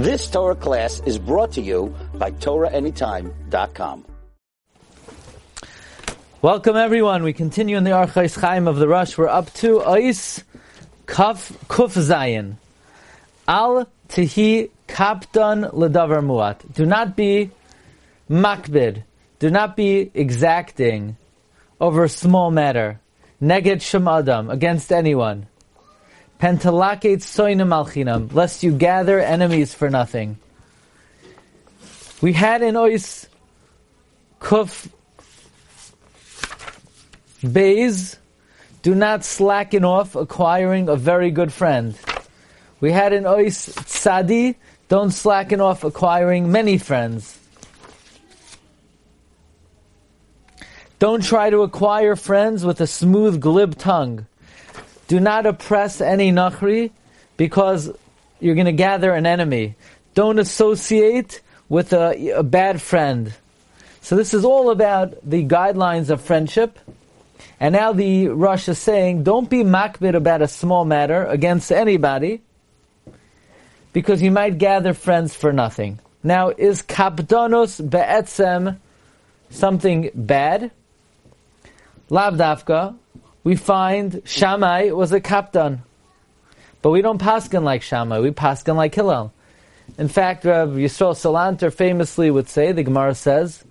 This Torah class is brought to you by TorahAnytime.com. Welcome everyone. We continue in the Orchos Chaim of the Rush. We're up to Ois Kuf Zayin. Al Tihi Kapdan Ledavar Muat. Do not be makbid. Do not be exacting over a small matter. Neged Shem Adam. Against anyone. Pentalaket Soinim Alchinam. Lest you gather enemies for nothing. We had in Ois Kuf Bays, do not slacken off acquiring a very good friend. We had an ois tzadi, don't slacken off acquiring many friends. Don't try to acquire friends with a smooth, glib tongue. Do not oppress any nachri because you're going to gather an enemy. Don't associate with a, a bad friend. So this is all about the guidelines of friendship. And now the Rush is saying, don't be makbid about a small matter against anybody, because you might gather friends for nothing. Now, is kapdonos be'etzem something bad? Lavdafka, we find Shammai was a kapdan. But we don't paskin like Shammai, we paskin like Hillel. In fact, Rav Yisrael Salanter famously would say, the Gemara says,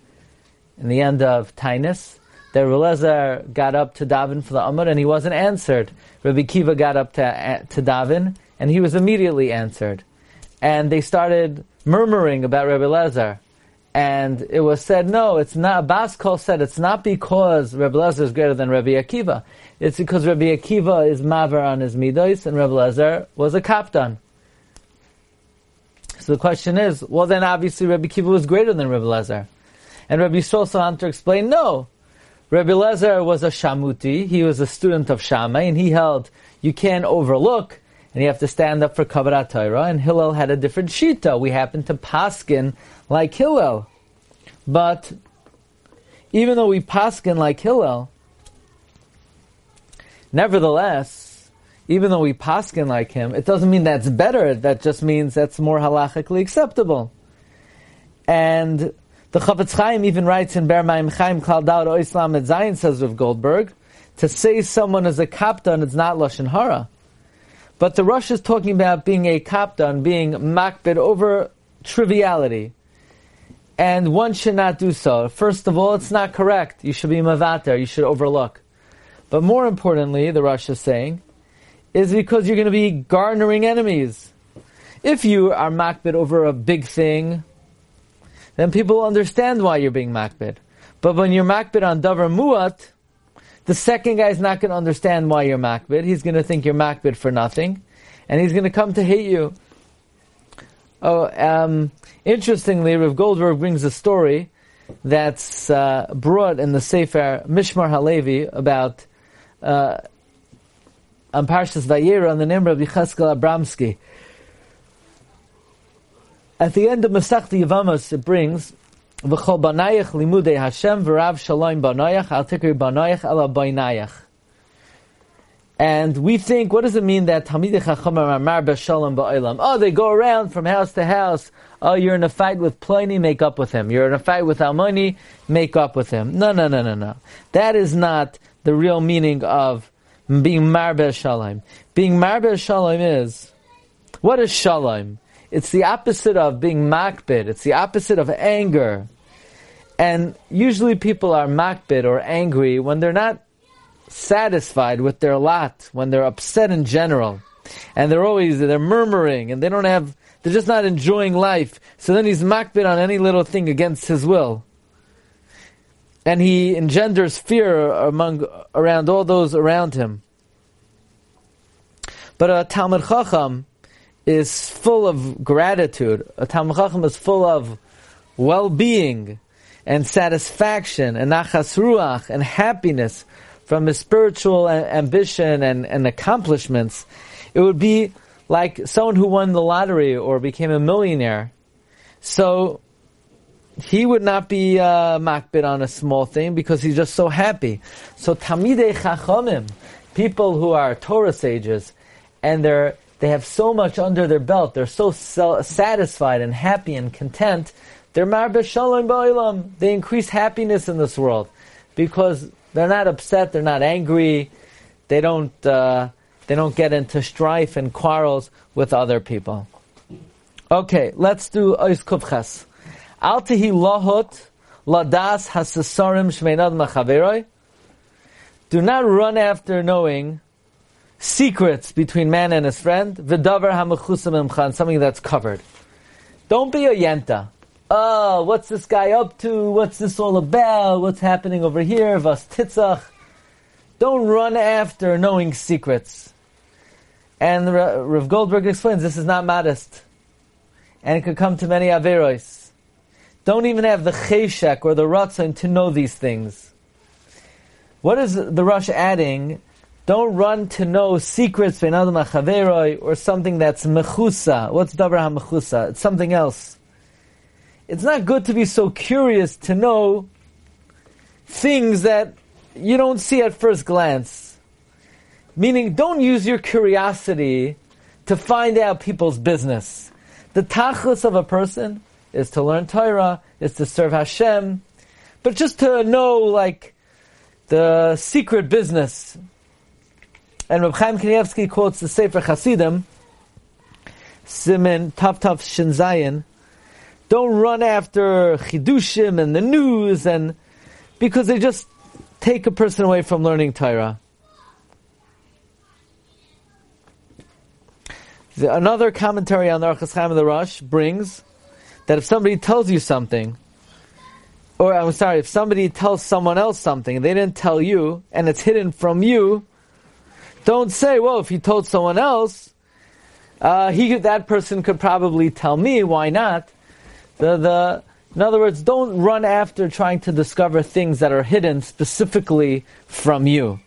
in the end of Taanis, that Relezer got up to daven for the Amr and he wasn't answered. Rabbi Kiva got up to, uh, to daven and he was immediately answered. And they started murmuring about Rabbi Lezer. And it was said, no, it's not, Bas Kol said, it's not because Rabbi Lezer is greater than Rabbi Akiva. It's because Rabbi Akiva is maver on his midos and Rabbi Lezer was a kaptan. So the question is, well then obviously Rabbi Akiva was greater than Rabbi Lezer. And Rabbi Yisrael Salanter explained, no, Rabbi Lezer was a shamuti. He was a student of Shammai, and he held you can't overlook, and you have to stand up for kavarat Torah. And Hillel had a different shita. We happen to paskin like Hillel, but even though we paskin like Hillel, nevertheless, even though we paskin like him, it doesn't mean that's better. That just means that's more halachically acceptable. And the Chafetz Chaim even writes in Ber Maim Chaim Kaldao to Islam at Zion says of Goldberg, to say someone is a kaptan is not lashon hara. But the Rush is talking about being a kaptan, being makbid over triviality. And one should not do so. First of all, it's not correct. You should be mavater, you should overlook. But more importantly, the Rush is saying, is because you're going to be garnering enemies. If you are makbid over a big thing, then people understand why you're being makbid. But when you're makbid on davar muat, the second guy is not going to understand why you're makbid. He's going to think you're makbid for nothing, and he's going to come to hate you. Oh, um, interestingly, Rav Goldberg brings a story that's uh, brought in the Sefer Mishmar Halevi about uh, on Parshas Vayera on the name of Yecheskel Abramsky. At the end of Masechta Yevamos, it brings V'chol banayach limudei Hashem v'rav shalom banayach al tikri banayach ala banayach. And we think, what does it mean that Talmidei Chacham Amar B'Shalom Ba'olam? Oh, they go around from house to house. Oh, you're in a fight with Ploni, make up with him. You're in a fight with Almoni, make up with him. No, no, no, no, no. That is not the real meaning of being Mar Shalom. Being Mar Shalom is, what is Shalom? It's the opposite of being makbid. It's the opposite of anger. And usually people are makbid or angry when they're not satisfied with their lot, when they're upset in general. And they're always, they're murmuring and they don't have, they're just not enjoying life. So then he's makbid on any little thing against his will. And he engenders fear among, around all those around him. But a Talmud Chacham, is full of gratitude. A Talmud Chacham is full of well-being and satisfaction and nachas ruach and happiness from his spiritual ambition and, and accomplishments. It would be like someone who won the lottery or became a millionaire. So he would not be uh, makbid on a small thing because he's just so happy. So tamidei chachamim, people who are Torah sages, and they're they have so much under their belt, they're so satisfied and happy and content, they're marbe shalom ba'ilam. They increase happiness in this world because they're not upset, they're not angry, they don't uh, they don't get into strife and quarrels with other people. Okay, let's do Ois Kufches. Al tehi lahot ladas hasasarim shmeinad machaveroi. Do not run after knowing secrets between man and his friend. V'davar hamachusam imchan, something that's covered. Don't be a yenta. Oh, what's this guy up to? What's this all about? What's happening over here? Vas titzach. Don't run after knowing secrets. And Rav Goldberg explains this is not modest. And it could come to many averos. Don't even have the cheshek or the ratzon to know these things. What is the Rush adding? Don't run to know secrets or something that's mechusa. What's davar mechusa? It's something else. It's not good to be so curious to know things that you don't see at first glance. Meaning, don't use your curiosity to find out people's business. The tachlis of a person is to learn Torah, is to serve Hashem, but just to know, like, the secret business. And Reb Chaim Kanievsky quotes the Sefer Hasidim, Simen Tav Tav Shinzayin, don't run after chidushim and the news, and because they just take a person away from learning Torah. The, another commentary on the Orchos Chaim of the Rush brings that if somebody tells you something, or I'm sorry, if somebody tells someone else something, they didn't tell you, and it's hidden from you, don't say, well, if he told someone else, uh, he, that person could probably tell me, why not? The, the, in other words, don't run after trying to discover things that are hidden specifically from you.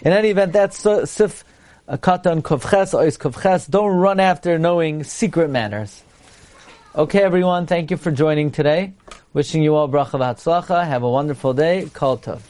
In any event, that's sif katan kovches ois kovches. Don't run after knowing secret matters. Okay, everyone, thank you for joining today. Wishing you all bracha v'hatzlacha. Have a wonderful day. Kol tov.